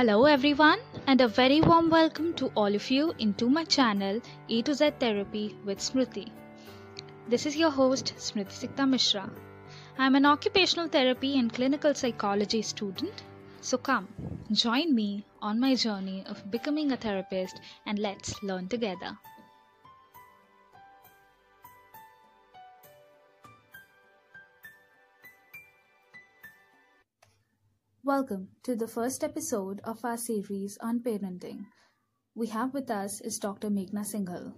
Hello everyone and a very warm welcome to all of you into my channel A to Z Therapy with Smruti. This is your host Smruti Sikta Mishra. I am an occupational therapy and clinical psychology student. So come, join me on my journey of becoming a therapist and let's learn together. Welcome to the first episode of our series on parenting. We have with us is Dr. Meghna Singhal.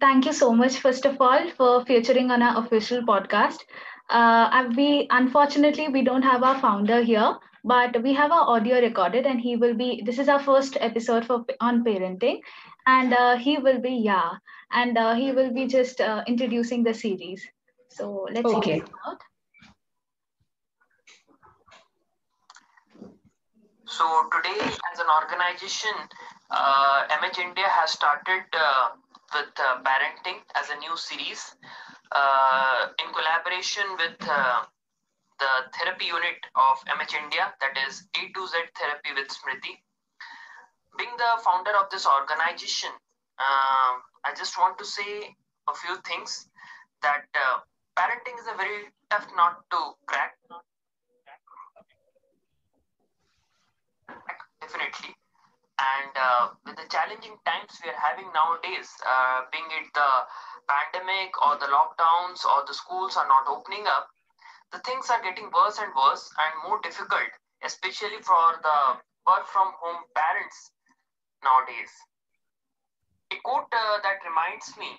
Thank you so much, first of all, for featuring on our official podcast. Uh, we unfortunately we don't have our founder here, but we have our audio recorded, and he will be. This is our first episode for on parenting, and uh, he will be yeah, and uh, he will be just uh, introducing the series. So let's Okay. check it out. So today, as an organization, uh, MH India has started uh, with uh, parenting as a new series uh, in collaboration with uh, the therapy unit of MH India, that is A to Z Therapy with Smruti. Being the founder of this organization, um, I just want to say a few things that uh, parenting is a very tough nut to crack. Definitely. And uh, with the challenging times we are having nowadays uh, being it the pandemic or the lockdowns or the schools are not opening up the things are getting worse and worse and more difficult especially for the work from home parents nowadays. A quote uh, that reminds me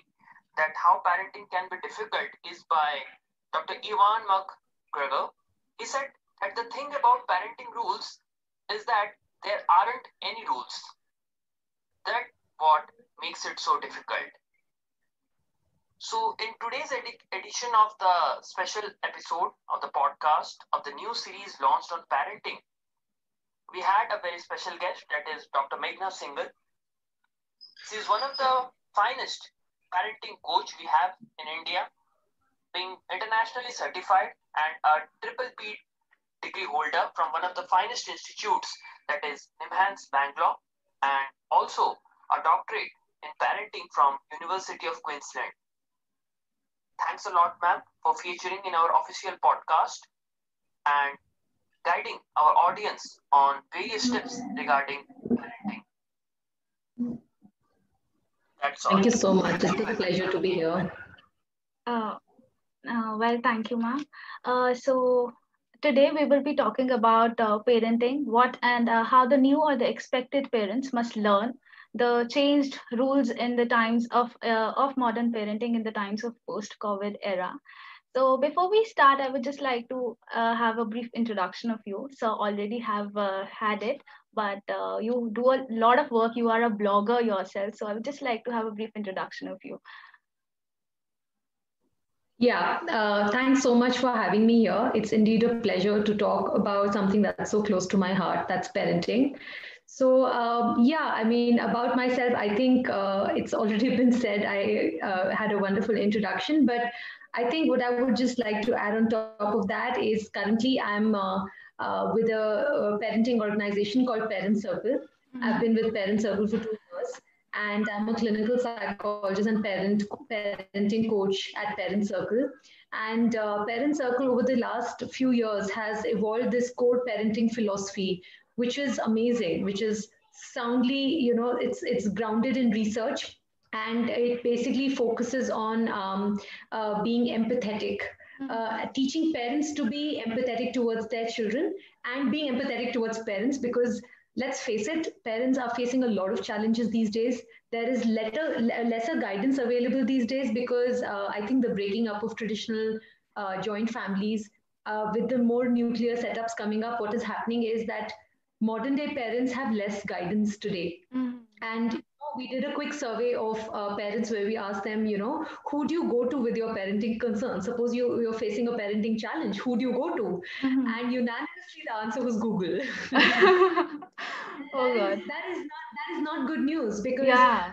that how parenting can be difficult is by dr ivan mcgregor he said that the thing about parenting rules is that there aren't any rules. That what makes it so difficult. So in today's edi- edition of the special episode of the podcast of the new series launched on parenting, we had a very special guest that is Dr. Meghna Singhal. She is one of the finest parenting coach we have in India, being internationally certified and a triple P degree holder from one of the finest institutes that is NIMHANS Bangalore and also a doctorate in parenting from University of Queensland. Thanks a lot, ma'am, for featuring in our official podcast and guiding our audience on various tips regarding parenting. That's all. Thank you so much. It's a pleasure to be here. Uh, uh, well, thank you, ma'am. Uh, so today we will be talking about uh, parenting, what and uh, how the new or the expected parents must learn the changed rules in the times of uh, of modern parenting in the times of post-COVID era. So before we start, I would just like to uh, have a brief introduction of you. So already have uh, had it, but uh, you do a lot of work. You are a blogger yourself. So I would just like to have a brief introduction of you. Yeah, uh, thanks so much for having me here. It's indeed a pleasure to talk about something that's so close to my heart, that's parenting. So, um, yeah, I mean, about myself, I think uh, it's already been said. I uh, had a wonderful introduction, but I think what I would just like to add on top of that is currently I'm uh, uh, with a, a parenting organization called Parent Circle. I've been with Parent Circle for two and I'm a clinical psychologist and parent parenting coach at Parent Circle. And uh, Parent Circle over the last few years has evolved this core parenting philosophy, which is amazing, which is soundly, you know, it's it's grounded in research, and it basically focuses on um, uh, being empathetic. Uh, teaching parents to be empathetic towards their children and being empathetic towards parents because let's face it, parents are facing a lot of challenges these days. There is letter, lesser guidance available these days because uh, I think the breaking up of traditional uh, joint families, uh, with the more nuclear setups coming up, what is happening is that modern day parents have less guidance today. And you know, we did a quick survey of uh, parents where we asked them, you know, who do you go to with your parenting concerns? Suppose you, you're facing a parenting challenge, who do you go to? And unanimously, the answer was Google. oh God. is, that is not that is not good news because Yeah.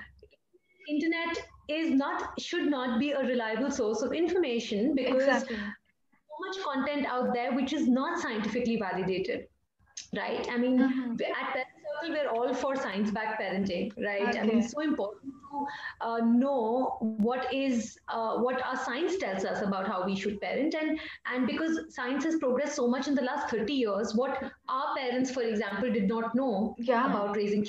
internet is not should not be a reliable source of information because Exactly. so much content out there which is not scientifically validated right? I mean, mm-hmm. at We're all for science-backed parenting, right? Okay. I mean, it's so important to uh, know what is uh, what our science tells us about how we should parent, and and because science has progressed so much in the last 30 years, what our parents, for example, did not know yeah. about raising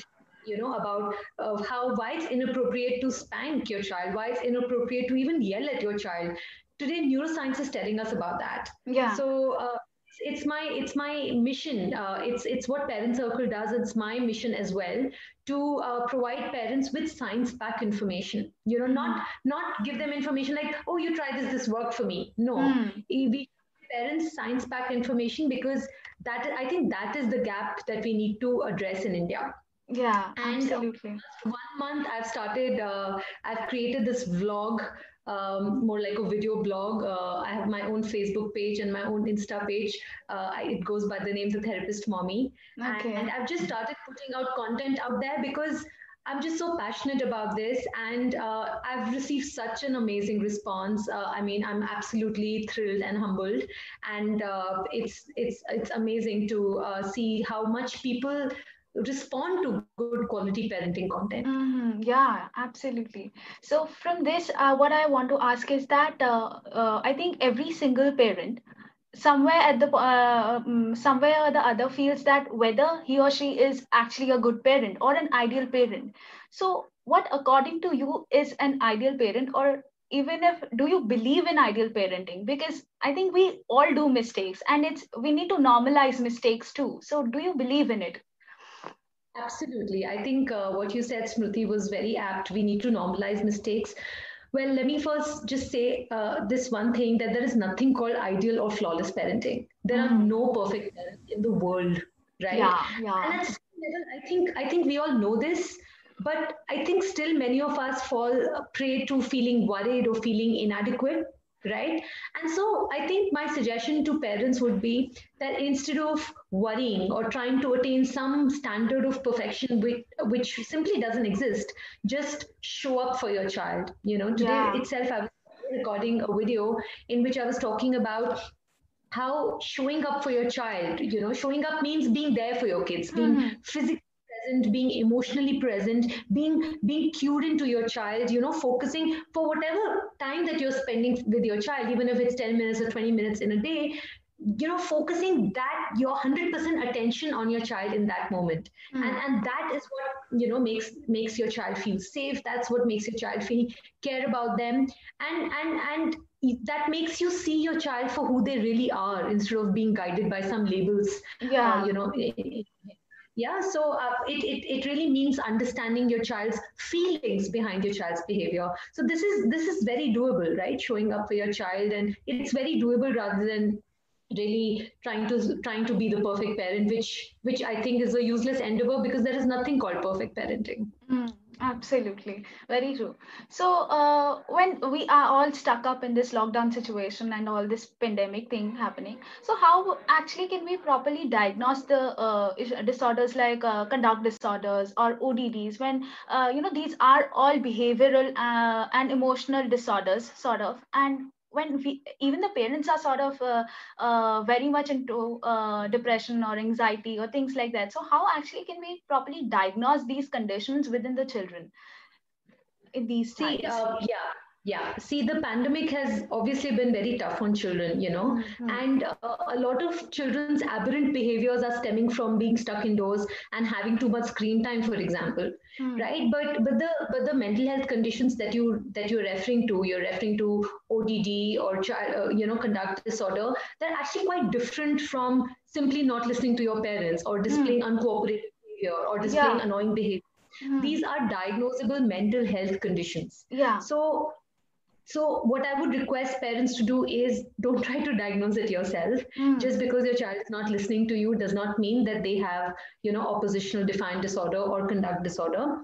you know about uh, how why it's inappropriate to spank your child why it's inappropriate to even yell at your child today neuroscience is telling us about that yeah so uh, it's my it's my mission. Uh, it's it's what Parent Circle does. It's my mission as well to uh, provide parents with science-backed information. You know, mm. not not give them information like, oh, you try this, this worked for me. No, mm. we parents science-backed information because that I think that is the gap that we need to address in India. Yeah, and absolutely. one month I've started. Uh, I've created this vlog um, more like a video blog. Uh, I have my own Facebook page and my own Insta page. Uh, I, it goes by the name The Therapist Mommy. Okay. And, and I've just started putting out content out there because I'm just so passionate about this, and uh, I've received such an amazing response. Uh, I mean, I'm absolutely thrilled and humbled, and uh, it's it's it's amazing to uh, see how much people respond to good quality parenting content. Mm-hmm. Yeah, absolutely. So from this, uh, what I want to ask is that uh, uh, I think every single parent somewhere at the um, somewhere or the other feels that whether he or she is actually a good parent or an ideal parent. So what according to you is an ideal parent or even if do you believe in ideal parenting because i think we all do mistakes and it's we need to normalize mistakes too so do you believe in it Absolutely. I think uh, what you said, Smruti, was very apt. We need to normalize mistakes. Well, let me first just say uh, this one thing that there is nothing called ideal or flawless parenting. There mm. are no perfect parents in the world, right? Yeah, yeah. And at I think I think we all know this, but I think still many of us fall prey to feeling worried or feeling inadequate right and so i think my suggestion to parents would be that instead of worrying or trying to attain some standard of perfection which, which simply doesn't exist just show up for your child you know today yeah. itself i was recording a video in which i was talking about how showing up for your child you know showing up means being there for your kids being mm-hmm. physically present being emotionally present being being cued into your child you know focusing for whatever time that you're spending with your child even if it's 10 minutes or 20 minutes in a day you know focusing that your 100% attention on your child in that moment. Mm. and and that is what you know makes makes your child feel safe. That's what makes your child feel care about them. And and and that makes you see your child for who they really are instead of being guided by some labels yeah. uh, you know yeah so uh, it, it, it really means understanding your child's feelings behind your child's behavior. So this is this is very doable right? Showing up for your child and it's very doable rather than really trying to trying to be the perfect parent which which i think is a useless endeavor because there is nothing called perfect parenting. Mm. Absolutely, very true. So, uh, when we are all stuck up in this lockdown situation and all this pandemic thing happening, so how actually can we properly diagnose the uh, disorders like uh, conduct disorders or ODDs when uh, you know these are all behavioral uh, and emotional disorders, sort of, and when we even the parents are sort of uh, uh, very much into uh, depression or anxiety or things like that. So how actually can we properly diagnose these conditions within the children? In these See, uh, yeah yeah see the pandemic has obviously been very tough on children you know mm-hmm. and uh, a lot of children's aberrant behaviors are stemming from being stuck indoors and having too much screen time for example mm-hmm. right but but the but the mental health conditions that you that you're referring to you're referring to odd or child uh, you know conduct disorder they're actually quite different from simply not listening to your parents or displaying mm-hmm. uncooperative behavior or displaying yeah. annoying behavior Mm. these are diagnosable mental health conditions yeah so so what I would request parents to do is don't try to diagnose it yourself. Mm. Just because your child is not listening to you does not mean that they have, you know, oppositional defiant disorder or conduct disorder.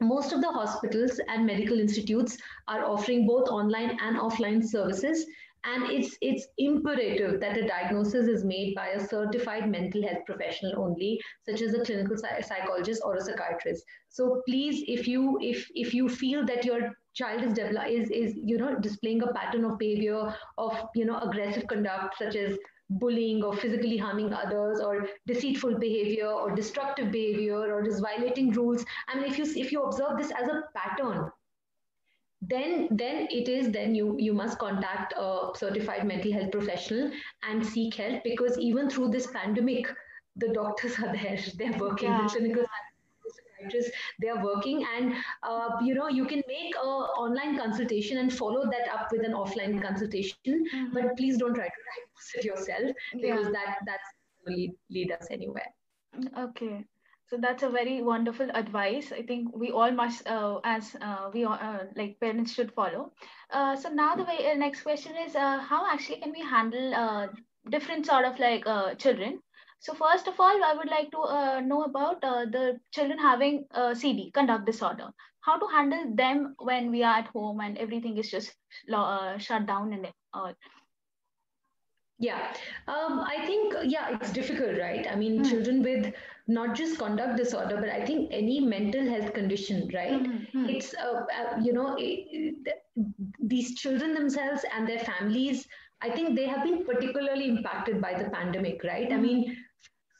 Most of the hospitals and medical institutes are offering both online and offline services and it's it's imperative that a diagnosis is made by a certified mental health professional only such as a clinical psychologist or a psychiatrist so please if you if if you feel that your child is develop is is you know displaying a pattern of behavior of you know aggressive conduct such as bullying or physically harming others or deceitful behavior or destructive behavior or just violating rules i mean if you if you observe this as a pattern then then it is then you you must contact a certified mental health professional and seek help because even through this pandemic the doctors are there they're working yeah. the clinical psychiatrists they are working and uh, you know you can make a online consultation and follow that up with an offline consultation mm-hmm. but please don't try to diagnose it yourself because yeah. that that's lead, lead us anywhere okay so that's a very wonderful advice. I think we all must, uh, as uh, we all, uh, like parents should follow. Uh, so now the way, uh, next question is, uh, how actually can we handle different sort of like children? So first of all, I would like to know about the children having CD, conduct disorder. How to handle them when we are at home and everything is just shut down and all. Yeah, um, I think, yeah, it's difficult, right? I mean, mm. children with not just conduct disorder, but I think any mental health condition, right? Mm-hmm. It's, uh, uh, you know, it, these children themselves and their families, I think they have been particularly impacted by the pandemic, right? Mm-hmm. I mean,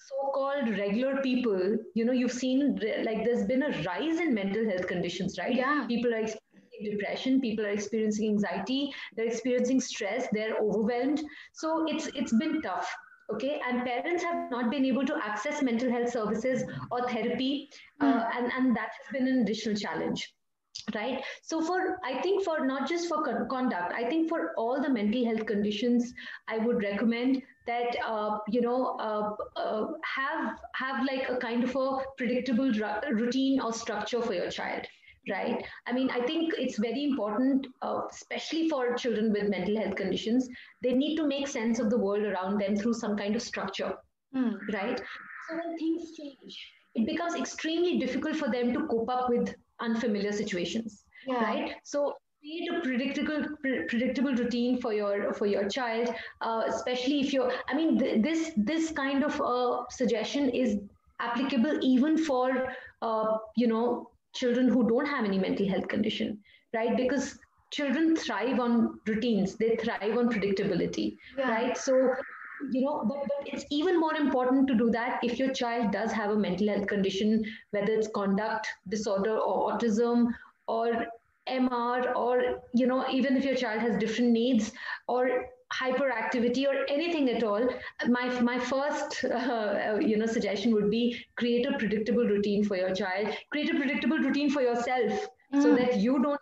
so-called regular people, you know, you've seen like there's been a rise in mental health conditions, right? Yeah. People are experiencing depression people are experiencing anxiety they're experiencing stress they're overwhelmed so it's it's been tough okay and parents have not been able to access mental health services or therapy uh, mm. and and that has been an additional challenge right so for i think for not just for con- conduct i think for all the mental health conditions i would recommend that uh, you know uh, uh, have have like a kind of a predictable routine or structure for your child right? I mean, I think it's very important, uh, especially for children with mental health conditions, they need to make sense of the world around them through some kind of structure, mm. right? So when things change, it becomes extremely difficult for them to cope up with unfamiliar situations, yeah. right? So create a predictable predictable routine for your for your child uh, especially if you're i mean th- this this kind of uh, suggestion is applicable even for uh, you know children who don't have any mental health condition, right? Because children thrive on routines, they thrive on predictability, yeah. right? So, you know, but, but it's even more important to do that if your child does have a mental health condition, whether it's conduct disorder or autism or MR, or, you know, even if your child has different needs or hyperactivity or anything at all my my first uh, you know suggestion would be create a predictable routine for your child create a predictable routine for yourself mm. so that you don't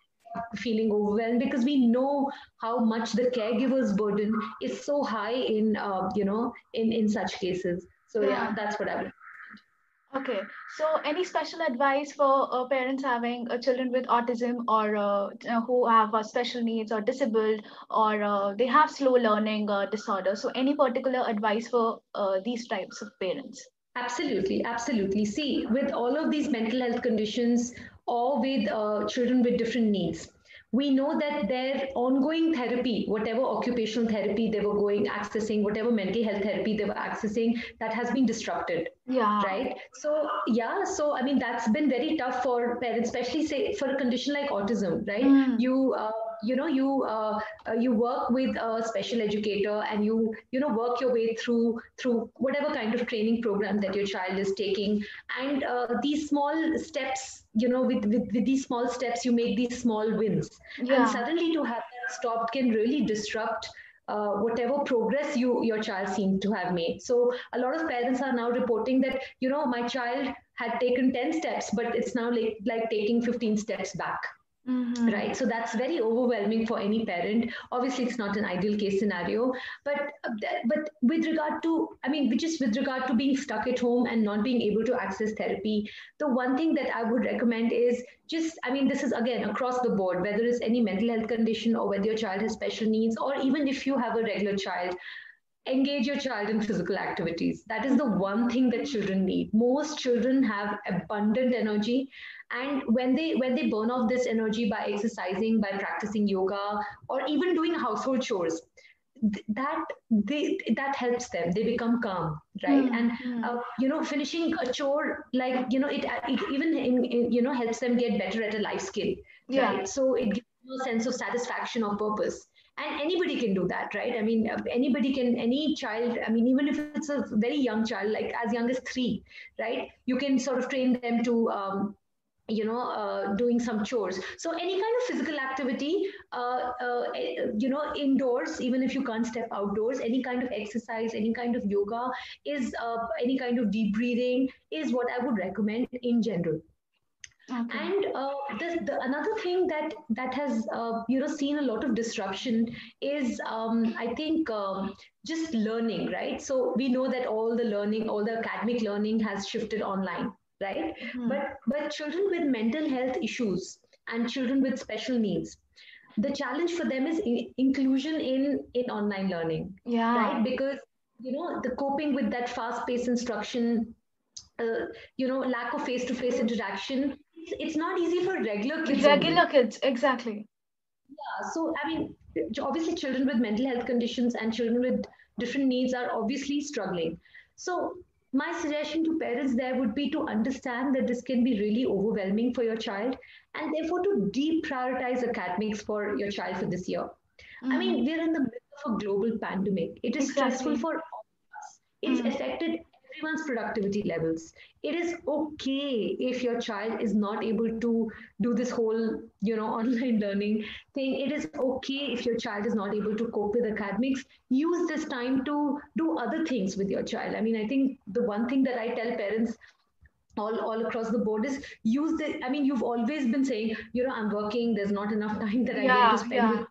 feeling overwhelmed because we know how much the caregiver's burden is so high in uh, you know in in such cases so yeah, yeah that's what i would Okay, so any special advice for uh, parents having uh, children with autism or uh, uh who have uh, special needs or disabled or uh, they have slow learning disorder? So any particular advice for these types of parents? Absolutely, absolutely. See, with all of these mental health conditions or with children with different needs, we know that their ongoing therapy, whatever occupational therapy they were going accessing, whatever mental health therapy they were accessing, that has been disrupted. Yeah. Right. So yeah. So I mean, that's been very tough for parents, especially say for a condition like autism. Right. Mm. You. Uh, you know you uh, uh, you work with a special educator and you you know work your way through through whatever kind of training program that your child is taking. And uh, these small steps you know with, with with these small steps you make these small wins. Yeah. and suddenly to have that stopped can really disrupt uh, whatever progress you your child seemed to have made. So a lot of parents are now reporting that you know my child had taken 10 steps but it's now like, like taking 15 steps back Mm-hmm. Right. So that's very overwhelming for any parent. Obviously, it's not an ideal case scenario, but but with regard to, I mean, just with regard to being stuck at home and not being able to access therapy, the one thing that I would recommend is just, I mean, this is again across the board, whether it's any mental health condition or whether your child has special needs, or even if you have a regular child, engage your child in physical activities. That is the one thing that children need. Most children have abundant energy and when they when they burn off this energy by exercising by practicing yoga or even doing household chores that they that helps them. They become calm right? Mm, and mm. Uh, you know finishing a chore like you know it, it even in, in, you know helps them get better at a life skill yeah. right? So it gives them a sense of satisfaction or purpose and anybody can do that right? I mean anybody can any child i mean even if it's a very young child like as young as three right? You can sort of train them to um, you know uh, doing some chores. So any kind of physical activity uh, uh, you know indoors even if you can't step outdoors any kind of exercise any kind of yoga is uh, any kind of deep breathing is what i would recommend in general Okay. And uh, the, the, another thing that that has uh, you know seen a lot of disruption is um, I think um, just learning, right? So we know that all the learning, all the academic learning has shifted online, right? Mm-hmm. But but children with mental health issues and children with special needs, the challenge for them is in, inclusion in in online learning, yeah, right? Because you know the coping with that fast-paced instruction uh, you know lack of face-to-face interaction it's not easy for regular kids. Regular only. kids, exactly. Yeah. So I mean, obviously, children with mental health conditions and children with different needs are obviously struggling. So my suggestion to parents there would be to understand that this can be really overwhelming for your child and therefore to deprioritize academics for your child for this year. Mm-hmm. I mean, mm-hmm. we're in the middle of a global pandemic. It is exactly. stressful for all of us. It's mm-hmm. affected everyone's productivity levels. It is okay if your child is not able to do this whole you know online learning thing. It is okay if your child is not able to cope with academics. Use this time to do other things with your child. I mean i think the one thing that i tell parents all, all across the board is use the i mean you've always been saying you know i'm working there's not enough time that i yeah, get to spend yeah. with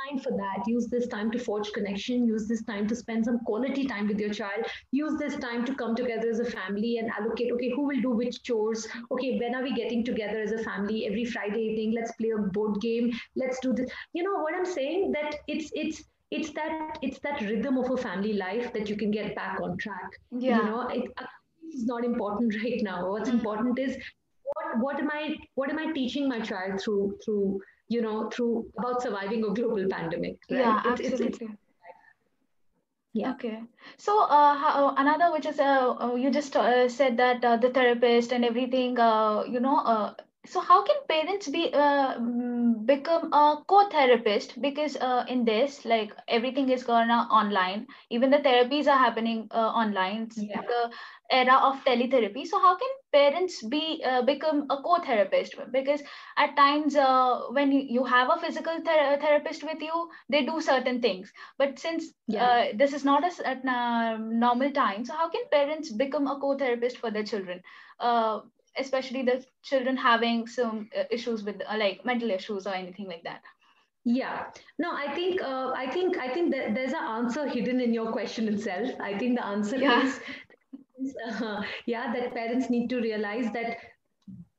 time for that. Use this time to forge connection. Use this time to spend some quality time with your child. Use this time to come together as a family and allocate, okay, who will do which chores? Okay, when are we getting together as a family? Every Friday evening, let's play a board game. Let's do this. You know what I'm saying? That it's it's it's that it's that rhythm of a family life that you can get back on track. Yeah. You know, it, it's not important right now. What's mm-hmm. important is what what am I what am I teaching my child through through you know, through about surviving a global pandemic. Right? Yeah, absolutely. It's, it's, yeah. Okay. So uh, how, uh, another which is uh, uh you just uh, said that uh, the therapist and everything uh, you know uh, so how can parents be uh, become a co-therapist? Because uh, in this like everything is going online. Even the therapies are happening uh, online. Yeah. the era of teletherapy. So how can parents be uh, become a co-therapist? Because at times uh, when you have a physical ther- therapist with you they do certain things. But since yeah. Uh, this is not a, a normal time so how can parents become a co-therapist for their children especially the children having some uh, issues with uh, like mental issues or anything like that yeah no i think uh, i think i think that there's an answer hidden in your question itself i think the answer yeah. is uh, yeah that parents need to realize that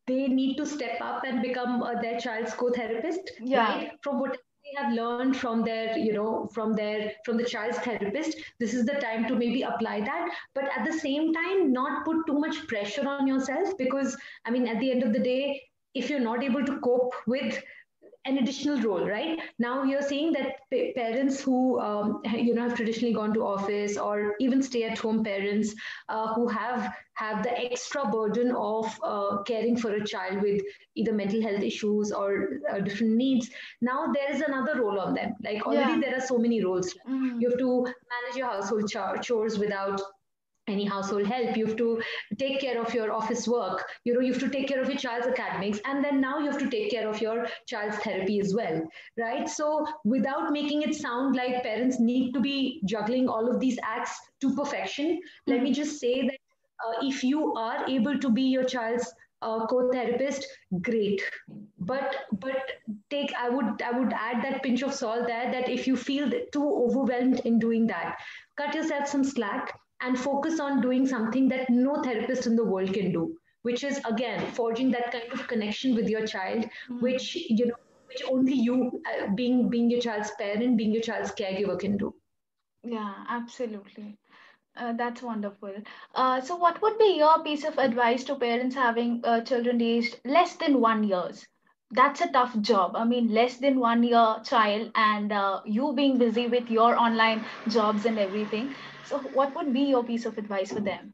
they need to step up and become uh, their child's co-therapist yeah. right from what they have learned from their you know from their from the child's therapist this is the time to maybe apply that. But at the same time not put too much pressure on yourself because i mean at the end of the day if you're not able to cope with an additional role, right? Now you're saying that pa- parents who um, you know have traditionally gone to office or even stay-at-home parents uh, who have have the extra burden of uh, caring for a child with either mental health issues or uh, different needs. Now there is another role on them. Like already yeah. there are so many roles. Mm-hmm. You have to manage your household chores without any household help. You have to take care of your office work. You know you have to take care of your child's academics and then now you have to take care of your child's therapy as well right? So without making it sound like parents need to be juggling all of these acts to perfection mm-hmm. let me just say that uh, if you are able to be your child's uh, co-therapist great. But but take i would i would add that pinch of salt there that if you feel too overwhelmed in doing that cut yourself some slack and focus on doing something that no therapist in the world can do which is again forging that kind of connection with your child mm-hmm. which you know which only you uh, being being your child's parent being your child's caregiver can do yeah absolutely uh, that's wonderful. Uh, so, what would be your piece of advice to parents having uh, children aged less than one years? That's a tough job. I mean, less than one year child, and uh, you being busy with your online jobs and everything. So, what would be your piece of advice for them?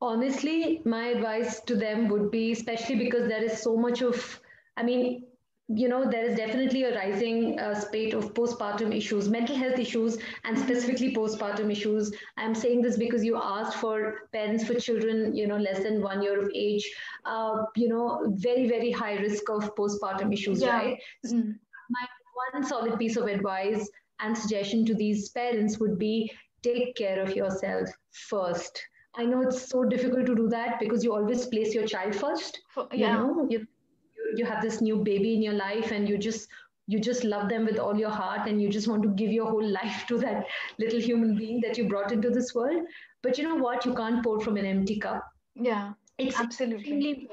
Honestly, my advice to them would be, especially because there is so much of, I mean, you know there is definitely a rising uh, spate of postpartum issues mental health issues and specifically postpartum issues i'm saying this because you asked for parents for children you know less than one year of age uh, you know very very high risk of postpartum issues yeah. right mm-hmm. my one solid piece of advice and suggestion to these parents would be take care of yourself first i know it's so difficult to do that because you always place your child first yeah. you know you, you have this new baby in your life and you just you just love them with all your heart and you just want to give your whole life to that little human being that you brought into this world. But you know what? You can't pour from an empty cup. Yeah it's absolutely.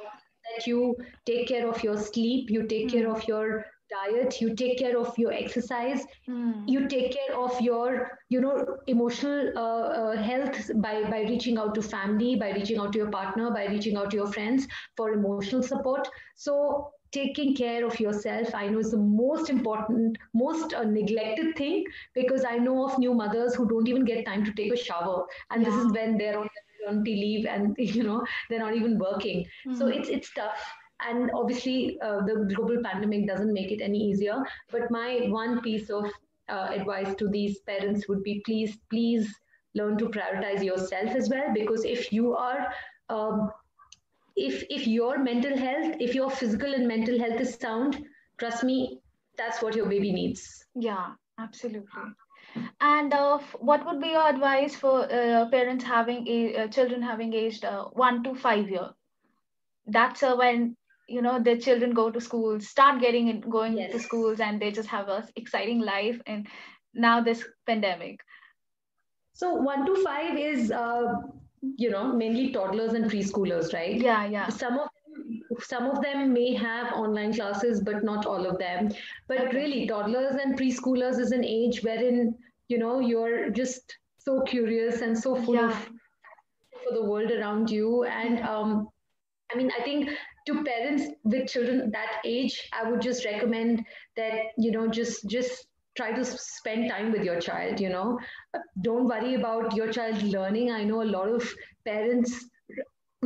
that you take care of your sleep you take mm. care of your diet you take care of your exercise mm. you take care of your you know emotional uh, uh, health by by reaching out to family by reaching out to your partner by reaching out to your friends for emotional support so taking care of yourself i know is the most important most uh, neglected thing because i know of new mothers who don't even get time to take a shower and yeah. this is when they're on maternity leave and you know they're not even working mm. so it's it's tough and obviously uh, the global pandemic doesn't make it any easier. But my one piece of uh, advice to these parents would be please please learn to prioritize yourself as well. Because if you are um, if if your mental health if your physical and mental health is sound trust me that's what your baby needs. Yeah absolutely. And uh, what would be your advice for uh, parents having a, uh, children having aged uh, one to five year? That's when you know their children go to school start getting in, going yes. to schools and they just have a exciting life and now this pandemic. So 1 to 5 is uh, you know mainly toddlers and preschoolers right? Yeah yeah. Some of some of them may have online classes but not all of them. But really toddlers and preschoolers is an age wherein you know you're just so curious and so full yeah. of for the world around you. And um, i mean i think to parents with children that age i would just recommend that you know just just try to spend time with your child you know. Uh, don't worry about your child learning. I know a lot of parents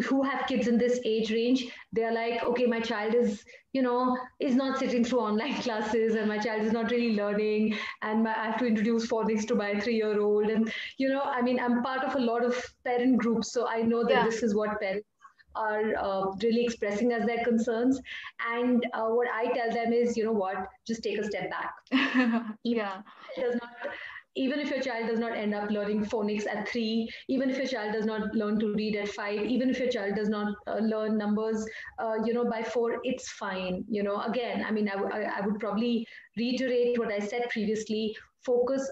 who have kids in this age range they're like okay my child is you know is not sitting through online classes and my child is not really learning and my, i have to introduce phonics to my three year old and you know i mean i'm part of a lot of parent groups so i know that yeah. this is what parents are uh, really expressing as their concerns. And uh, what I tell them is, you know what, just take a step back. yeah. does not, even if your child does not end up learning phonics at three, even if your child does not learn to read at five, even if your child does not uh, learn numbers, uh, you know, by four, it's fine. You know, again, I mean, I, w- I would probably reiterate what I said previously. Focus,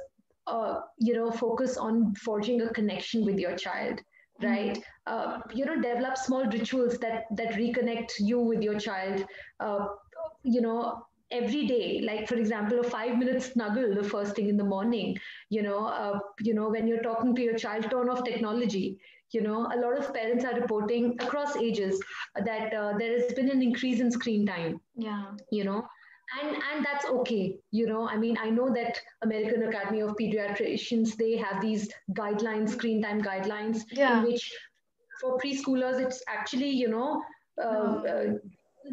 uh, you know, focus on forging a connection with your child right? Uh, you know develop small rituals that that reconnect you with your child uh, you know every day. Like for example a five minute snuggle the first thing in the morning you know uh, you know when you're talking to your child turn off technology. You know a lot of parents are reporting across ages that uh, there has been an increase in screen time. Yeah. You know and and that's okay you know i mean i know that american academy of pediatricians they have these guidelines screen time guidelines yeah. in which for preschoolers it's actually you know uh, no. uh,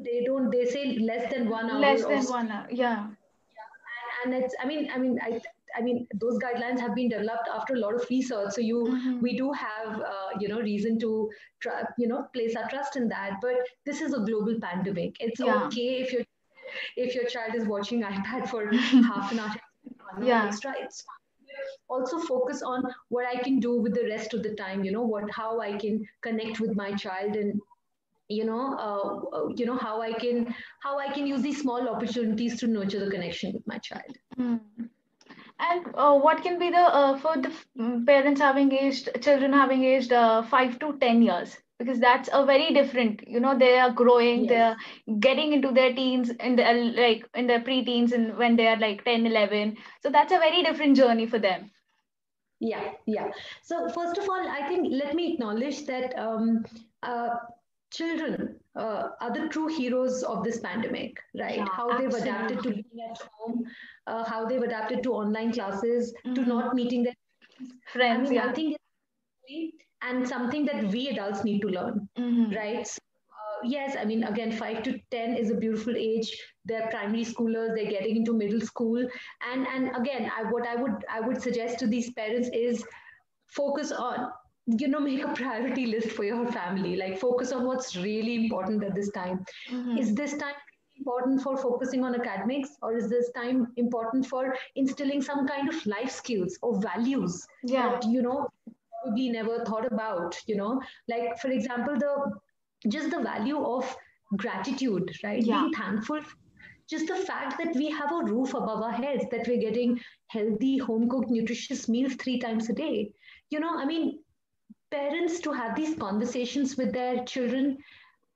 they don't they say less than one hour less than one hour yeah, yeah. And, and it's i mean i mean i I mean, those guidelines have been developed after a lot of research. So you, mm-hmm. we do have, uh, you know, reason to, try, you know, place our trust in that. But this is a global pandemic. It's yeah. okay if you're if your child is watching ipad for half an hour yeah. extra it's also focus on what i can do with the rest of the time you know what how i can connect with my child and you know uh, uh, you know how i can how i can use these small opportunities to nurture the connection with my child. Mm. and uh, what can be the uh, for the parents having aged children having aged uh, 5 to 10 years because that's a very different you know they are growing yes. they're getting into their teens in the like in their pre-teens and when they are like 10 11 so that's a very different journey for them yeah yeah so first of all i think let me acknowledge that um, uh, children uh, are the true heroes of this pandemic right yeah, how they've adapted to being at home uh, how they've adapted to online classes mm-hmm. to not meeting their friends I mean, yeah. i think and something that we adults need to learn mm-hmm. right so, uh, yes i mean again 5 to 10 is a beautiful age they're primary schoolers they're getting into middle school and and again I, what i would i would suggest to these parents is focus on you know make a priority list for your family like focus on what's really important at this time mm-hmm. is this time important for focusing on academics or is this time important for instilling some kind of life skills or values yeah. that you know probably never thought about you know? Like for example the just the value of gratitude right? Yeah. being thankful just the fact that we have a roof above our heads that we're getting healthy home cooked nutritious meals three times a day. You know i mean parents to have these conversations with their children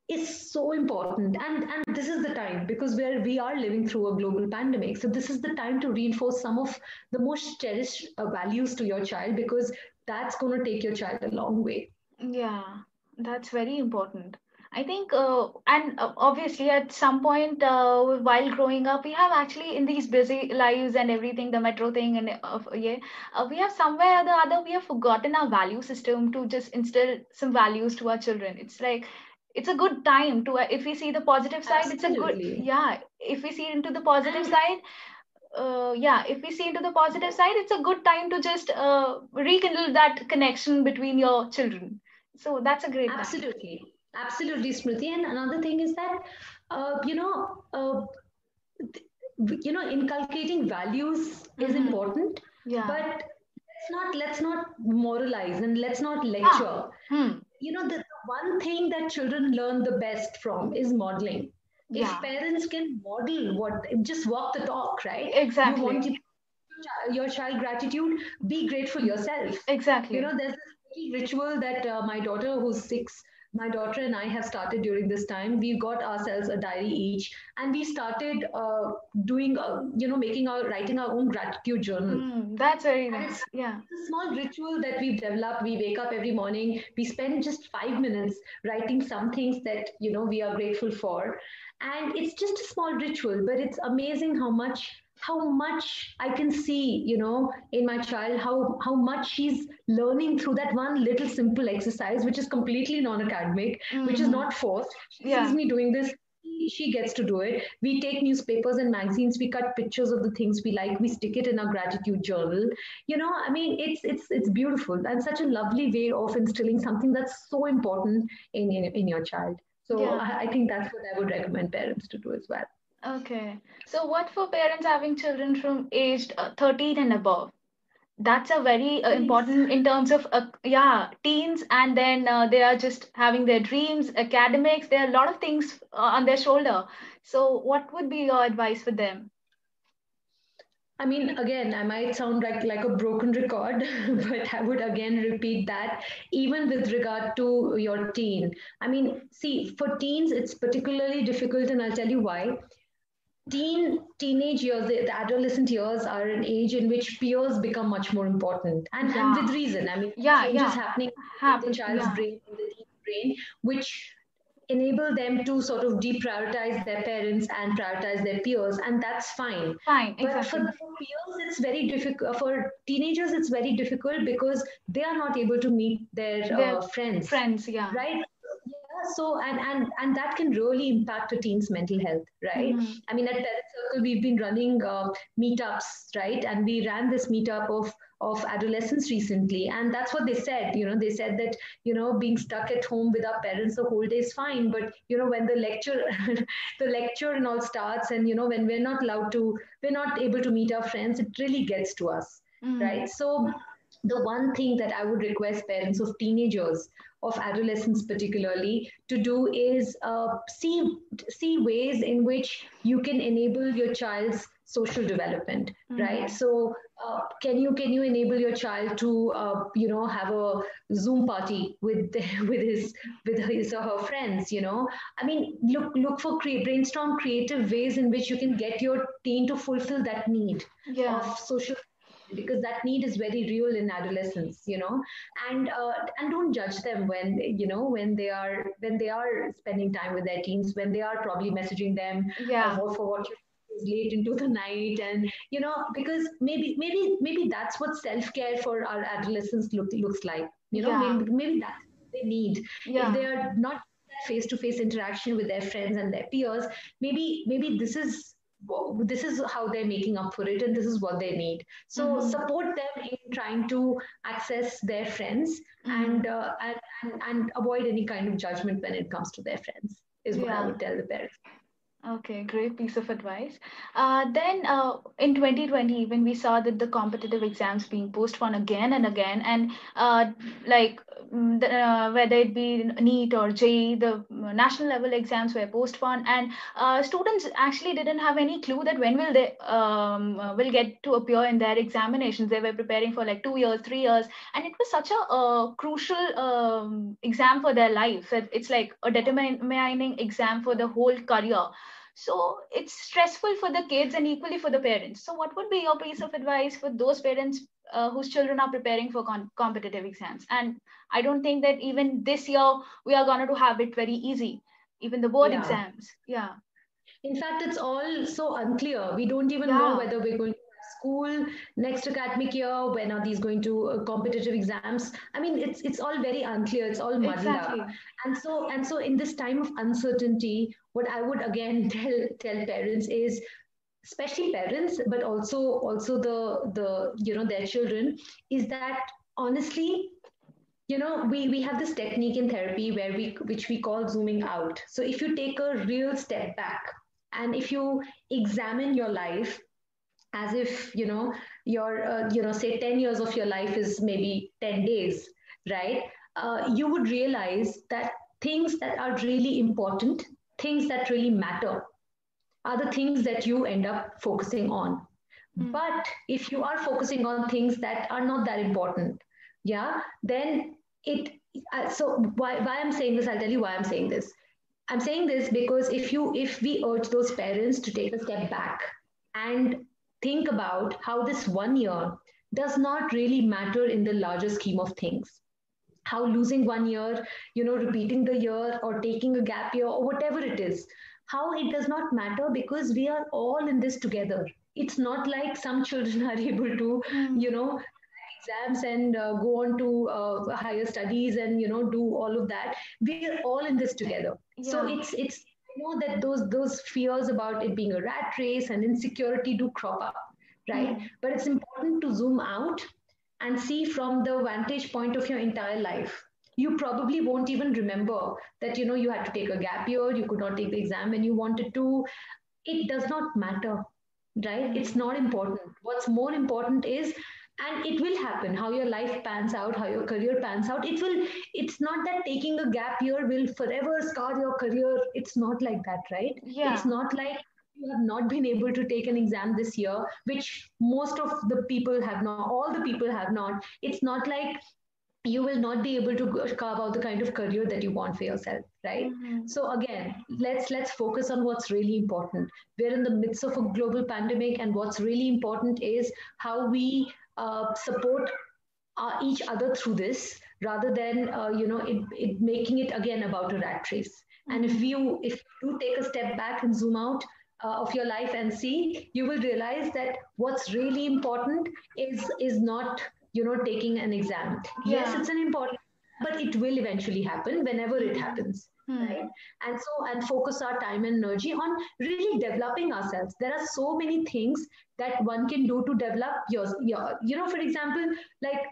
is so important. And and this is the time because we're we are living through a global pandemic. So this is the time to reinforce some of the most cherished uh, values to your child because that's going to take your child a long way yeah that's very important I think, uh, and uh, obviously, at some point uh, while growing up, we have actually in these busy lives and everything, the metro thing, and uh, yeah, uh, we have somewhere or the other we have forgotten our value system to just instill some values to our children. It's like it's a good time to if we see the positive side, Absolutely. it's a good yeah. If we see into the positive side, uh, yeah, if we see into the positive side, it's a good time to just uh, rekindle that connection between your children. So that's a great. Absolutely. Time. Absolutely, Smruti. And another thing is that, uh, you know, uh, you know, inculcating values mm-hmm. is important. Yeah. But let's not let's not moralize and let's not lecture. Hmm. You know, the one thing that children learn the best from is modeling. Yeah. If parents can model what, just walk the talk, right? Exactly. You want to, your child gratitude, be grateful yourself. Exactly. You know, there's this ritual that uh, my daughter, who's six, my daughter and I have started during this time. We got ourselves a diary each, and we started uh, doing, uh, you know, making our writing our own gratitude journal. Mm, that's very nice. yeah, it's a small ritual that we've developed. We wake up every morning. We spend just five minutes writing some things that you know we are grateful for, and it's just a small ritual, but it's amazing how much how much I can see, you know, in my child, how how much she's learning through that one little simple exercise, which is completely non-academic, mm-hmm. which is mm-hmm. not forced. She yeah. sees me doing this, she gets to do it. We take newspapers and magazines, we cut pictures of the things we like, we stick it in our gratitude journal. You know, I mean, it's it's it's beautiful and such a lovely way of instilling something that's so important in in, in your child. So yeah. I, I think that's what I would recommend parents to do as well. Okay. So what for parents having children from aged uh, 13 and above? That's a very uh, important in terms of, uh, yeah, teens, and then uh, they are just having their dreams, academics. There are a lot of things uh, on their shoulder. So what would be your advice for them? I mean, again, I might sound like, like a broken record, but I would again repeat that even with regard to your teen. I mean, see, for teens, it's particularly difficult, and I'll tell you why teen teenage years the, the, adolescent years are an age in which peers become much more important and, yeah. and with reason i mean yeah yeah happening in the child's yeah. brain in the brain which enable them to sort of deprioritize their parents and prioritize their peers and that's fine fine but exactly. for, for peers it's very difficult for teenagers it's very difficult because they are not able to meet their, their uh, friends friends yeah right Yeah. so and and and that can really impact a teen's mental health right mm-hmm. i mean at parent circle we've been running uh, meetups right and we ran this meetup of of adolescents recently and that's what they said you know they said that you know being stuck at home with our parents the whole day is fine but you know when the lecture the lecture and all starts and you know when we're not allowed to we're not able to meet our friends it really gets to us mm-hmm. right so the one thing that I would request parents of teenagers, of adolescents particularly, to do is uh, see see ways in which you can enable your child's social development, mm-hmm. right? So, uh, can you can you enable your child to uh, you know have a Zoom party with with his with his or her friends? You know, I mean, look look for create brainstorm creative ways in which you can get your teen to fulfill that need yeah. of social because that need is very real in adolescence you know and uh, and don't judge them when you know when they are when they are spending time with their teens when they are probably messaging them yeah uh, for what you late into the night and you know because maybe maybe maybe that's what self-care for our adolescents look, looks like you know yeah. maybe, maybe that's what they need yeah. if they are not face to face interaction with their friends and their peers maybe maybe this is this is how they're making up for it and this is what they need so mm-hmm. support them in trying to access their friends mm-hmm. and, uh, and, and and avoid any kind of judgment when it comes to their friends is what yeah. i would tell the parents Okay, great piece of advice. Uh, then uh, in 2020, when we saw that the competitive exams being postponed again and again, and uh, like mm, the, uh, whether it be NEET or JEE, the national level exams were postponed, and uh, students actually didn't have any clue that when will they um, uh, will get to appear in their examinations. They were preparing for like two years, three years, and it was such a crucial um, exam for their life. It's like a determining exam for the whole career so it's stressful for the kids and equally for the parents. So what would be your piece of advice for those parents uh, whose children are preparing for con- competitive exams? And i don't think that even this year we are going to have it very easy even the board yeah. exams. Yeah. In fact it's all so unclear. We don't even yeah. know whether we're going to school next academic year when are these going to uh, competitive exams? I mean it's it's all very unclear. It's all muddled exactly. up and so and so in this time of uncertainty what i would again tell tell parents is especially parents but also also the the you know their children is that honestly you know we we have this technique in therapy where we which we call zooming out. So if you take a real step back and if you examine your life as if you know your uh, you know say 10 years of your life is maybe 10 days right? Uh, you would realize that things that are really important things that really matter are the things that you end up focusing on. Mm. but if you are focusing on things that are not that important yeah then it uh, so why, why i'm saying this i'll tell you why i'm saying this. I'm saying this because if you if we urge those parents to take a step back and think about how this one year does not really matter in the larger scheme of things how losing one year you know repeating the year or taking a gap year or whatever it is how it does not matter because we are all in this together it's not like some children are able to mm. you know exams and uh, go on to uh, higher studies and you know do all of that we are all in this together yeah. so it's it's know that those those fears about it being a rat race and insecurity do crop up, right? Mm. But it's important to zoom out and see from the vantage point of your entire life. You probably won't even remember that you know you had to take a gap year, you could not take the exam when you wanted to. It does not matter, right? It's not important. What's more important is and it will happen. How your life pans out how your career pans out it will it's not that taking a gap year will forever scar your career. It's not like that right? Yeah. It's not like you have not been able to take an exam this year which most of the people have not all the people have not. It's not like you will not be able to carve out the kind of career that you want for yourself right? Mm-hmm. so again let's let's focus on what's really important. We're in the midst of a global pandemic and what's really important is how we uh, support uh, each other through this rather than uh, you know it, it making it again about a rat race. And if you if you take a step back and zoom out uh, of your life and see you will realize that what's really important is is not you know taking an exam. Yeah. yes it's an important but it will eventually happen whenever it happens hmm. right and so and focus our time and energy on really developing ourselves there are so many things that one can do to develop your, your you know for example like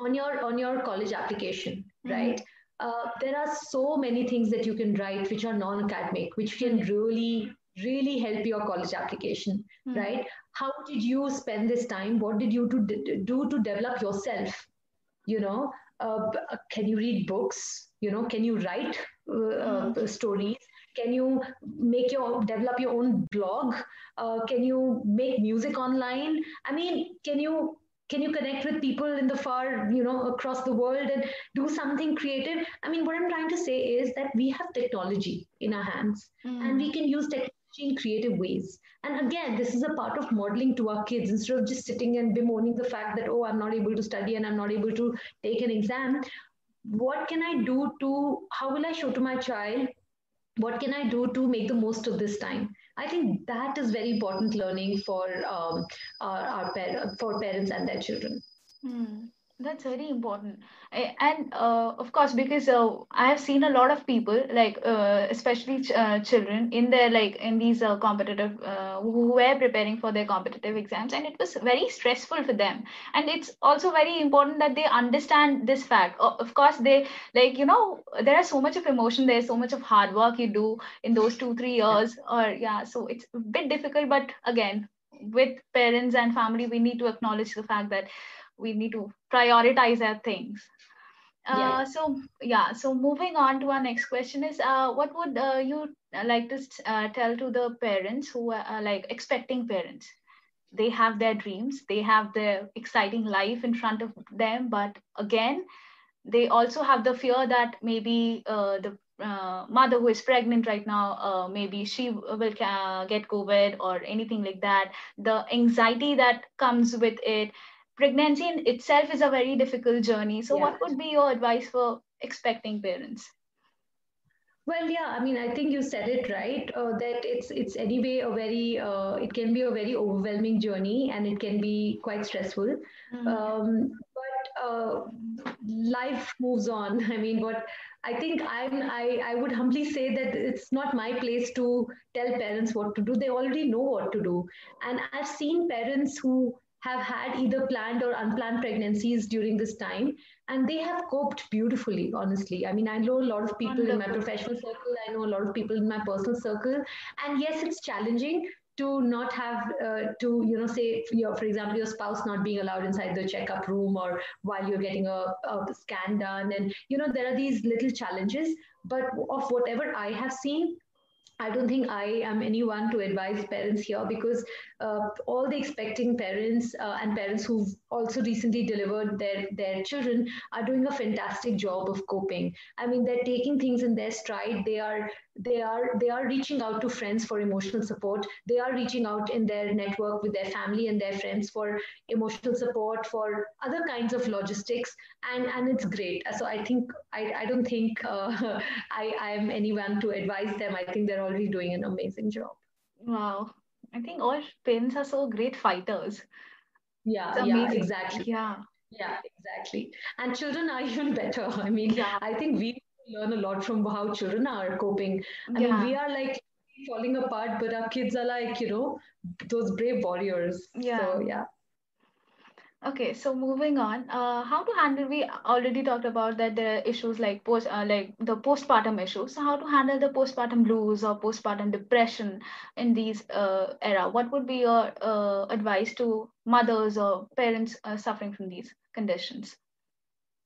on your on your college application hmm. right uh, there are so many things that you can write which are non-academic which can hmm. really really help your college application hmm. right how did you spend this time what did you to do to develop yourself you know uh, can you read books you know can you write uh, stories. Can you make your develop your own blog? Uh, can you make music online? I mean can you can you connect with people in the far you know across the world and do something creative? I mean what i'm trying to say is that we have technology in our hands mm. and we can use technology in creative ways. And again this is a part of modeling to our kids. Instead of just sitting and bemoaning the fact that oh i'm not able to study and i'm not able to take an exam what can I do to, how will I show to my child what can I do to make the most of this time? I think that is very important learning for um, our, our for parents and their children. Hmm. That's very important. And uh, of course, because uh, I have seen a lot of people, like uh, especially ch- uh, children, in their like in these uh, competitive, uh, who were preparing for their competitive exams, and it was very stressful for them. And it's also very important that they understand this fact. Of course, they like you know there are so much of emotion, there's so much of hard work you do in those two three years, or yeah, so it's a bit difficult. But again, with parents and family, we need to acknowledge the fact that we need to prioritize our things uh, yeah. so yeah so moving on to our next question is uh, what would uh, you like to uh, tell to the parents who are like expecting parents they have their dreams they have their exciting life in front of them but again they also have the fear that maybe uh, the uh, mother who is pregnant right now, maybe she will get COVID or anything like that. The anxiety that comes with it, pregnancy in itself is a very difficult journey. So, yeah. what would be your advice for expecting parents? Well, yeah, I mean, I think you said it right. Uh, that it's it's anyway a very uh, it can be a very overwhelming journey, and it can be quite stressful. Mm-hmm. Um, but uh, life moves on. I mean, what I think I'm I I would humbly say that it's not my place to tell parents what to do. They already know what to do, and I've seen parents who have had either planned or unplanned pregnancies during this time and they have coped beautifully honestly i mean i know a lot of people Wonderful. in my professional circle i know a lot of people in my personal circle and yes it's challenging to not have uh, to you know say your, for example your spouse not being allowed inside the checkup room or while you're getting a, a scan done and you know there are these little challenges but of whatever i have seen I don't think I am anyone to advise parents here because uh, all the expecting parents uh, and parents who've also recently delivered their, their children are doing a fantastic job of coping. I mean, they're taking things in their stride. They are they are they are reaching out to friends for emotional support. They are reaching out in their network with their family and their friends for emotional support for other kinds of logistics and and it's great. So i think i, I don't think uh, i i am anyone to advise them. I think they're already doing an amazing job. Wow i think all parents are so great fighters yeah yeah exactly yeah yeah exactly and children are even better i mean yeah. i think we learn a lot from how children are coping. I yeah. mean, we are like falling apart, but our kids are like, you know, those brave warriors. Yeah. So, yeah. Okay, so moving on, uh, how to handle? We already talked about that there are issues like post, uh, like the postpartum issues. So how to handle the postpartum blues or postpartum depression in these uh, era? What would be your uh, advice to mothers or parents uh, suffering from these conditions?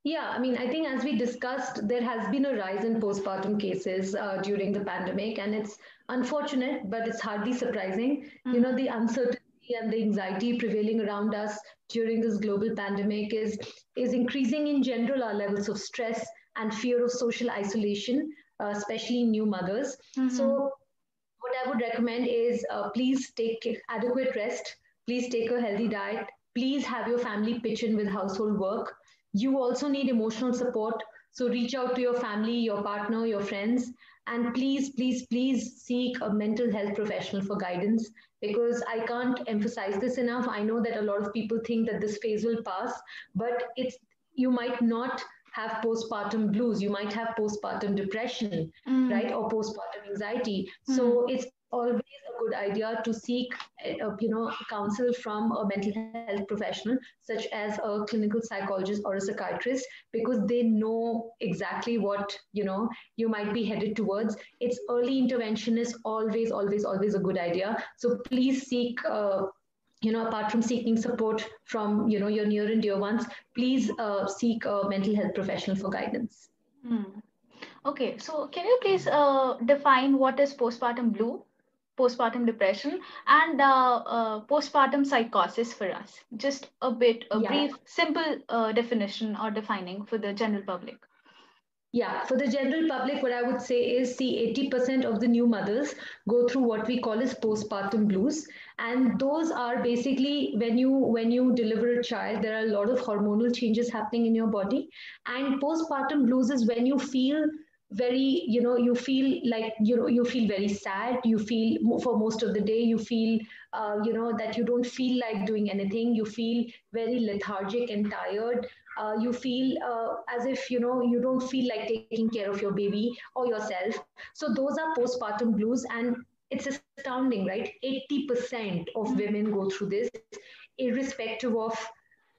Yeah, I mean, I think as we discussed, there has been a rise in postpartum cases uh, during the pandemic, and it's unfortunate, but it's hardly surprising. Mm-hmm. You know, the uncertainty and the anxiety prevailing around us during this global pandemic is is increasing in general our levels of stress and fear of social isolation, uh, especially new mothers. Mm-hmm. So, what I would recommend is uh, please take adequate rest. Please take a healthy diet. Please have your family pitch in with household work you also need emotional support. So reach out to your family, your partner, your friends, and please, please, please seek a mental health professional for guidance because I can't emphasize this enough. I know that a lot of people think that this phase will pass, but it's you might not have postpartum blues you might have postpartum depression mm. right or postpartum anxiety mm. so it's always a good idea to seek uh, you know counsel from a mental health professional such as a clinical psychologist or a psychiatrist because they know exactly what you know you might be headed towards. It's early intervention is always always always a good idea. So please seek uh, you know apart from seeking support from you know your near and dear ones please uh, seek a mental health professional for guidance. Hmm. okay so can you please uh, define what is postpartum blue postpartum depression and uh, uh, postpartum psychosis for us just a bit a yeah. brief simple uh, definition or defining for the general public yeah, for the general public, what I would say is see 80% of the new mothers go through what we call as postpartum blues. And those are basically when you when you deliver a child, there are a lot of hormonal changes happening in your body. And postpartum blues is when you feel very you know you feel like you know you feel very sad. You feel for most of the day you feel uh, you know that you don't feel like doing anything. You feel very lethargic and tired. Uh, you feel uh, as if you know you don't feel like taking care of your baby or yourself. So those are postpartum blues and it's astounding right? 80% of women go through this irrespective of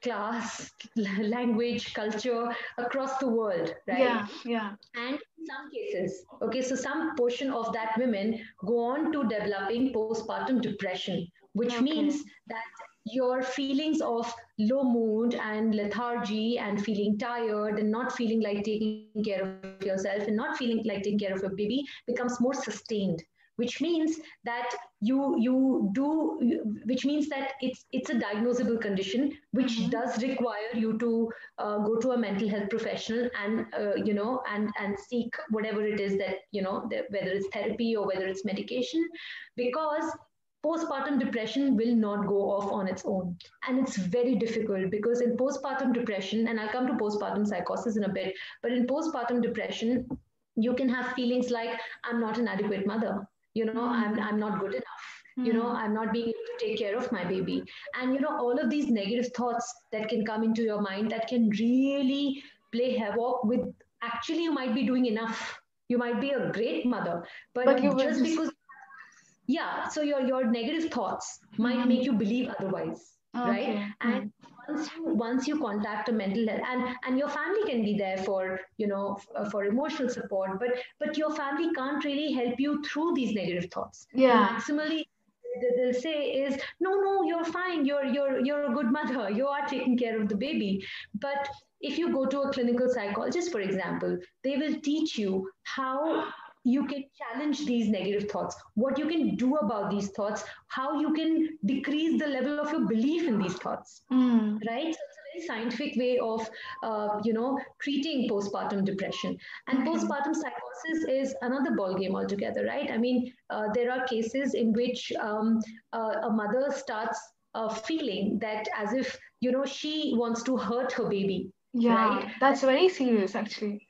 class language culture across the world right? Yeah yeah. And in some cases okay so some portion of that women go on to developing postpartum depression which okay. means that your feelings of low mood and lethargy and feeling tired and not feeling like taking care of yourself and not feeling like taking care of your baby becomes more sustained which means that you you do which means that it's it's a diagnosable condition which mm-hmm. does require you to uh, go to a mental health professional and uh, you know and and seek whatever it is that you know whether it's therapy or whether it's medication because postpartum depression will not go off on its own. And it's very difficult because in postpartum depression, and I'll come to postpartum psychosis in a bit, but in postpartum depression, you can have feelings like, I'm not an adequate mother. You know, mm-hmm. I'm, I'm not good enough. Mm-hmm. You know, hmm. I'm not being able to take care of my baby. And, you know, all of these negative thoughts that can come into your mind that can really play havoc with actually, you might be doing enough. You might be a great mother, but, but you just because yeah so your your negative thoughts might mm-hmm. make you believe otherwise okay. right and once you once you contact a mental health and and your family can be there for you know f- uh, for emotional support but but your family can't really help you through these negative thoughts. Yeah. Maximally they'll say is no no you're fine. You're you're you're a good mother. You are taking care of the baby. But if you go to a clinical psychologist for example they will teach you how you can challenge these negative thoughts, what you can do about these thoughts, how you can decrease the level of your belief in these thoughts, mm. right? So it's a very scientific way of, uh, you know, treating postpartum depression. And mm-hmm. postpartum psychosis is another ballgame altogether, right? I mean, uh, there are cases in which um, uh, a mother starts uh, feeling that as if, you know, she wants to hurt her baby. Yeah, right? that's very serious, actually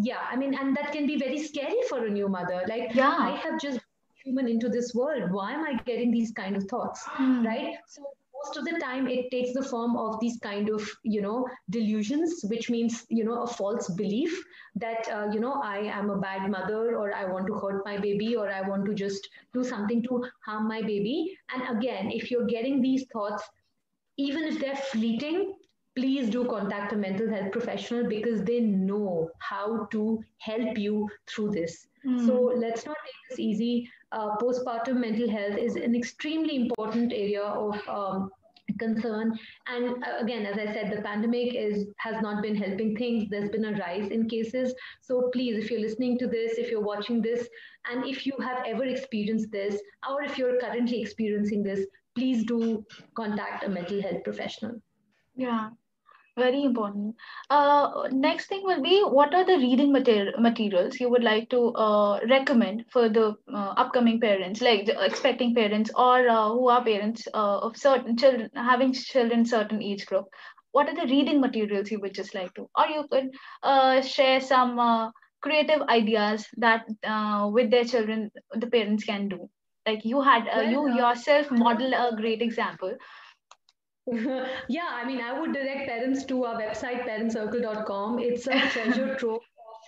yeah i mean and that can be very scary for a new mother. Like yeah. I have just human into this world. Why am i getting these kind of thoughts mm. right? So most of the time it takes the form of these kind of you know delusions which means you know a false belief that uh, you know i am a bad mother or i want to hurt my baby or i want to just do something to harm my baby. And again if you're getting these thoughts even if they're fleeting please do contact a mental health professional because they know how to help you through this. Mm. So let's not take this easy. Uh, postpartum mental health is an extremely important area of um, concern and uh, again as i said the pandemic is has not been helping things there's been a rise in cases so please if you're listening to this if you're watching this and if you have ever experienced this or if you're currently experiencing this please do contact a mental health professional yeah very important. Uh, next thing will be what are the reading mater- materials you would like to uh, recommend for the uh, upcoming parents, like the expecting parents or uh, who are parents uh, of certain children, having children certain age group. What are the reading materials you would just like to, or you could uh, share some creative ideas that with their children the parents can do. Like you had, well, you yourself model a great example yeah, I mean, I would direct parents to our website, parentcircle.com. It's a treasure trove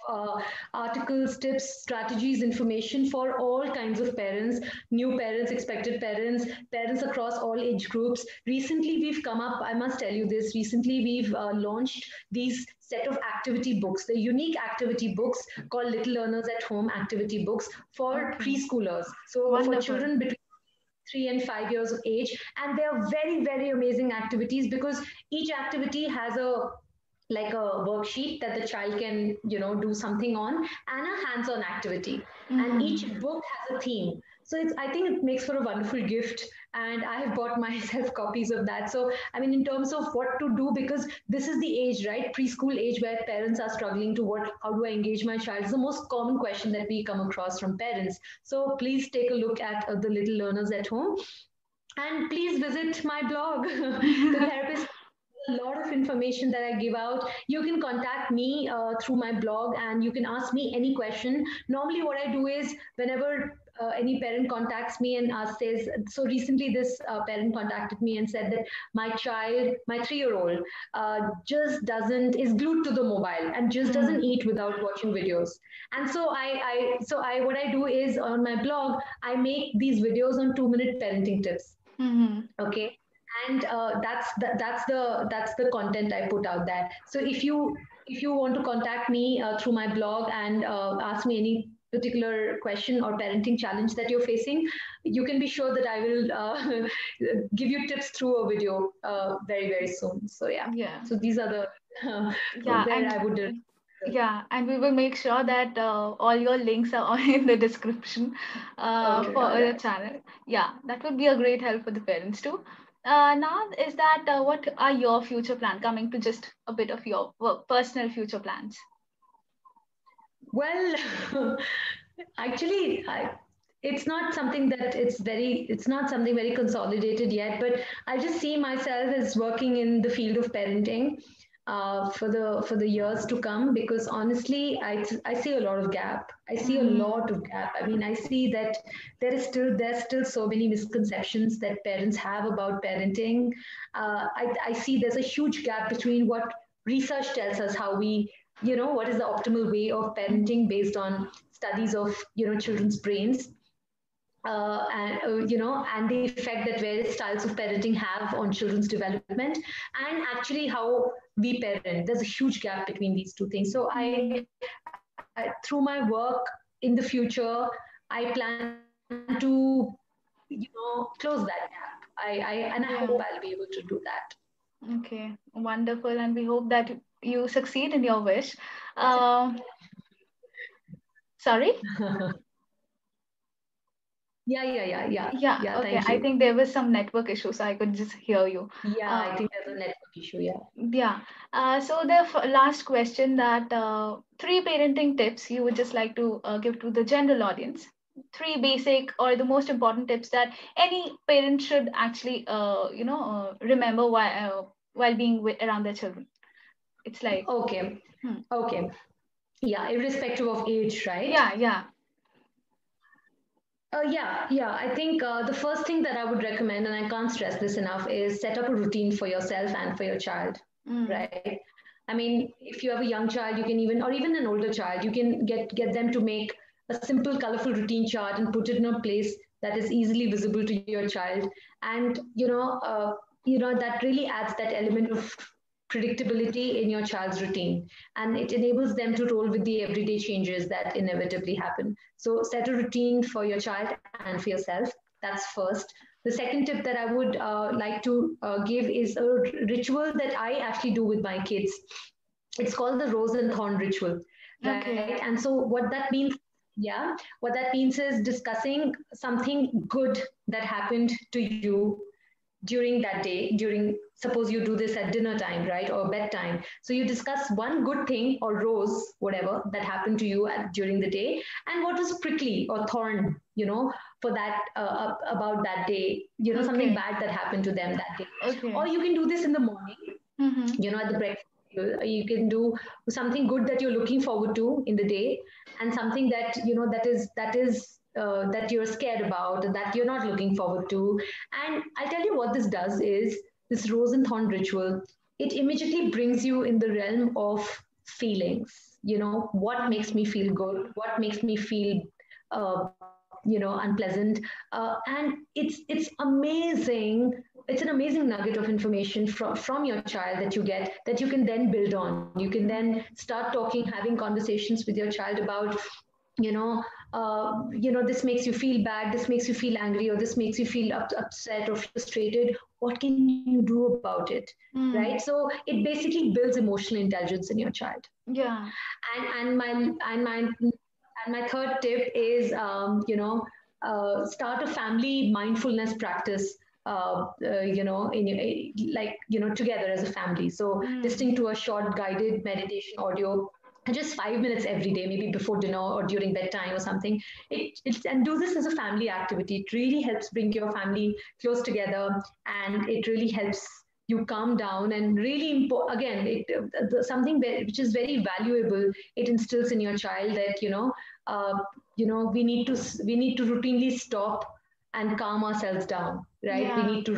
uh, articles, tips, strategies, information for all kinds of parents, new parents, expected parents, parents across all age groups. Recently, we've come up, I must tell you this, recently we've uh, launched these set of activity books, the unique activity books called Little Learners at Home activity books for preschoolers. So Wonderful. for children between three and five years of age. And they're very, very amazing activities because each activity has a like a worksheet that the child can you know do something on and a hands-on activity mm-hmm. and each book has a theme so it's i think it makes for a wonderful gift and i have bought myself copies of that. So i mean in terms of what to do because this is the age right? Preschool age where parents are struggling to what how do i engage my child? It's the most common question that we come across from parents. So please take a look at uh, the little learners at home. And please visit my blog. The therapist a lot of information that I give out. You can contact me uh, through my blog and you can ask me any question. Normally, what I do is whenever uh, any parent contacts me and asks, says, so recently this uh, parent contacted me and said that my child, my three-year-old, uh, just doesn't is glued to the mobile and just mm-hmm. doesn't eat without watching videos. And so I, I, so I, what I do is on my blog, I make these videos on two-minute parenting tips. Mm-hmm. Okay, and uh, that's the, that's the that's the content I put out there. So if you if you want to contact me uh, through my blog and uh, ask me any particular question or parenting challenge that you're facing, you can be sure that I will uh, give you tips through a video uh, very, very soon. So yeah. Yeah. So these are the uh, yeah, where I would. Uh, yeah, and we will make sure that uh, all your links are in the description uh, okay, for the channel. Yeah, that would be a great help for the parents too. Uh, now, is that uh, what are your future plans? Coming to just a bit of your personal future plans. Well, actually, I, it's not something that it's very, it's not something very consolidated yet, but I just see myself as working in the field of parenting uh, for the for the years to come because honestly I, I see a lot of gap. I see a mm-hmm. lot of gap. I mean i see that there is still there's still so many misconceptions that parents have about parenting. Uh, I, I see there's a huge gap between what research tells us how we you know what is the optimal way of parenting based on studies of you know children's brains? Uh, and uh, you know and the effect that various styles of parenting have on children's development and actually how we parent. There's a huge gap between these two things. So I, I through my work in the future i plan to you know close that gap. I, I and i hope i'll be able to do that. Okay. Wonderful. And we hope that you succeed in your wish. Uh, sorry? Yeah, yeah, yeah, yeah. Yeah, yeah okay. I think there was some network issue, so I could just hear you. Yeah, uh, I think there's a network issue, yeah. Yeah. Uh, so the last question that uh, three parenting tips you would just like to uh, give to the general audience. Three basic or the most important tips that any parent should actually, uh, you know, uh, remember while, uh, while being with, around their children it's like okay hmm. okay yeah irrespective of age right yeah yeah uh, yeah, yeah. I think uh, the first thing that I would recommend, and I can't stress this enough, is set up a routine for yourself and for your child, mm. right? I mean, if you have a young child, you can even, or even an older child, you can get get them to make a simple, colorful routine chart and put it in a place that is easily visible to your child, and you know, uh, you know that really adds that element of predictability in your child's routine and it enables them to roll with the everyday changes that inevitably happen. So set a routine for your child and for yourself. That's first. The second tip that i would uh, like to uh, give is a ritual that i actually do with my kids. It's called the rose and thorn ritual right? Okay. and so what that means yeah what that means is discussing something good that happened to you during that day during suppose you do this at dinner time right or bedtime so you discuss one good thing or rose whatever that happened to you at, during the day and what was prickly or thorn you know for that uh, about that day you know okay. something bad that happened to them that day okay. or you can do this in the morning mm-hmm. you know at the breakfast you can do something good that you're looking forward to in the day and something that you know that is that is uh, that you're scared about that you're not looking forward to. And I'll tell you what this does is this rose and thorn ritual, it immediately brings you in the realm of feelings. You know, what makes me feel good? What makes me feel uh, you know unpleasant uh, and it's it's amazing it's an amazing nugget of information from from your child that you get that you can then build on you can then start talking having conversations with your child about you know uh, you know this makes you feel bad this makes you feel angry or this makes you feel up, upset or frustrated what can you do about it mm. right so it basically builds emotional intelligence in your child yeah and and my and my and my third tip is um, you know uh, start a family mindfulness practice uh, uh, you know, in like you know, together as a family. So mm. listening to a short guided meditation audio just five minutes every day, maybe before dinner or during bedtime or something. It, it, and do this as a family activity. It really helps bring your family close together and it really helps you calm down and really impo- again it, uh, something which is very valuable it instills in your child that you know uh, you know we need to we need to routinely stop and calm ourselves down right yeah. we need to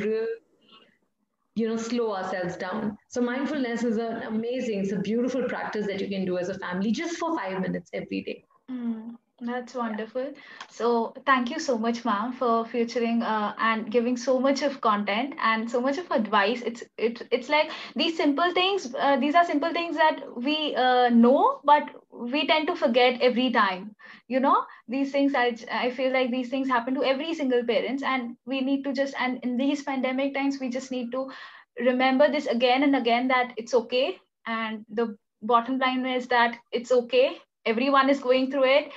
you know slow ourselves down so mindfulness is an amazing it's a beautiful practice that you can do as a family just for five minutes every day mm. That's wonderful. So thank you so much, ma'am, for featuring uh, and giving so much of content and so much of advice. It's it, it's like these simple things. Uh, these are simple things that we uh, know, but we tend to forget every time. You know, these things. I I feel like these things happen to every single parents, and we need to just and in these pandemic times, we just need to remember this again and again that it's okay. And the bottom line is that it's okay. Everyone is going through it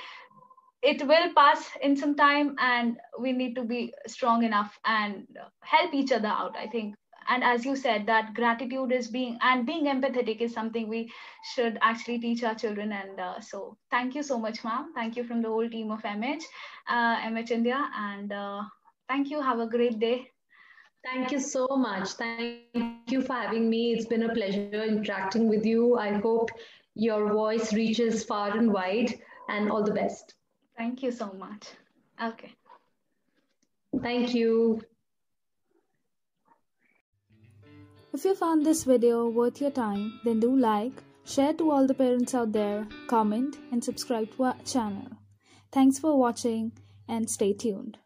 it will pass in some time and we need to be strong enough and help each other out i think and as you said that gratitude is being and being empathetic is something we should actually teach our children and uh, so thank you so much ma'am thank you from the whole team of mh uh, mh india and uh, thank you have a great day Thank you so much. Thank you for having me. It's been a pleasure interacting with you. I hope your voice reaches far and wide, and all the best. Thank you so much. Okay. Thank you. If you found this video worth your time, then do like, share to all the parents out there, comment and subscribe to our channel. Thanks for watching and stay tuned.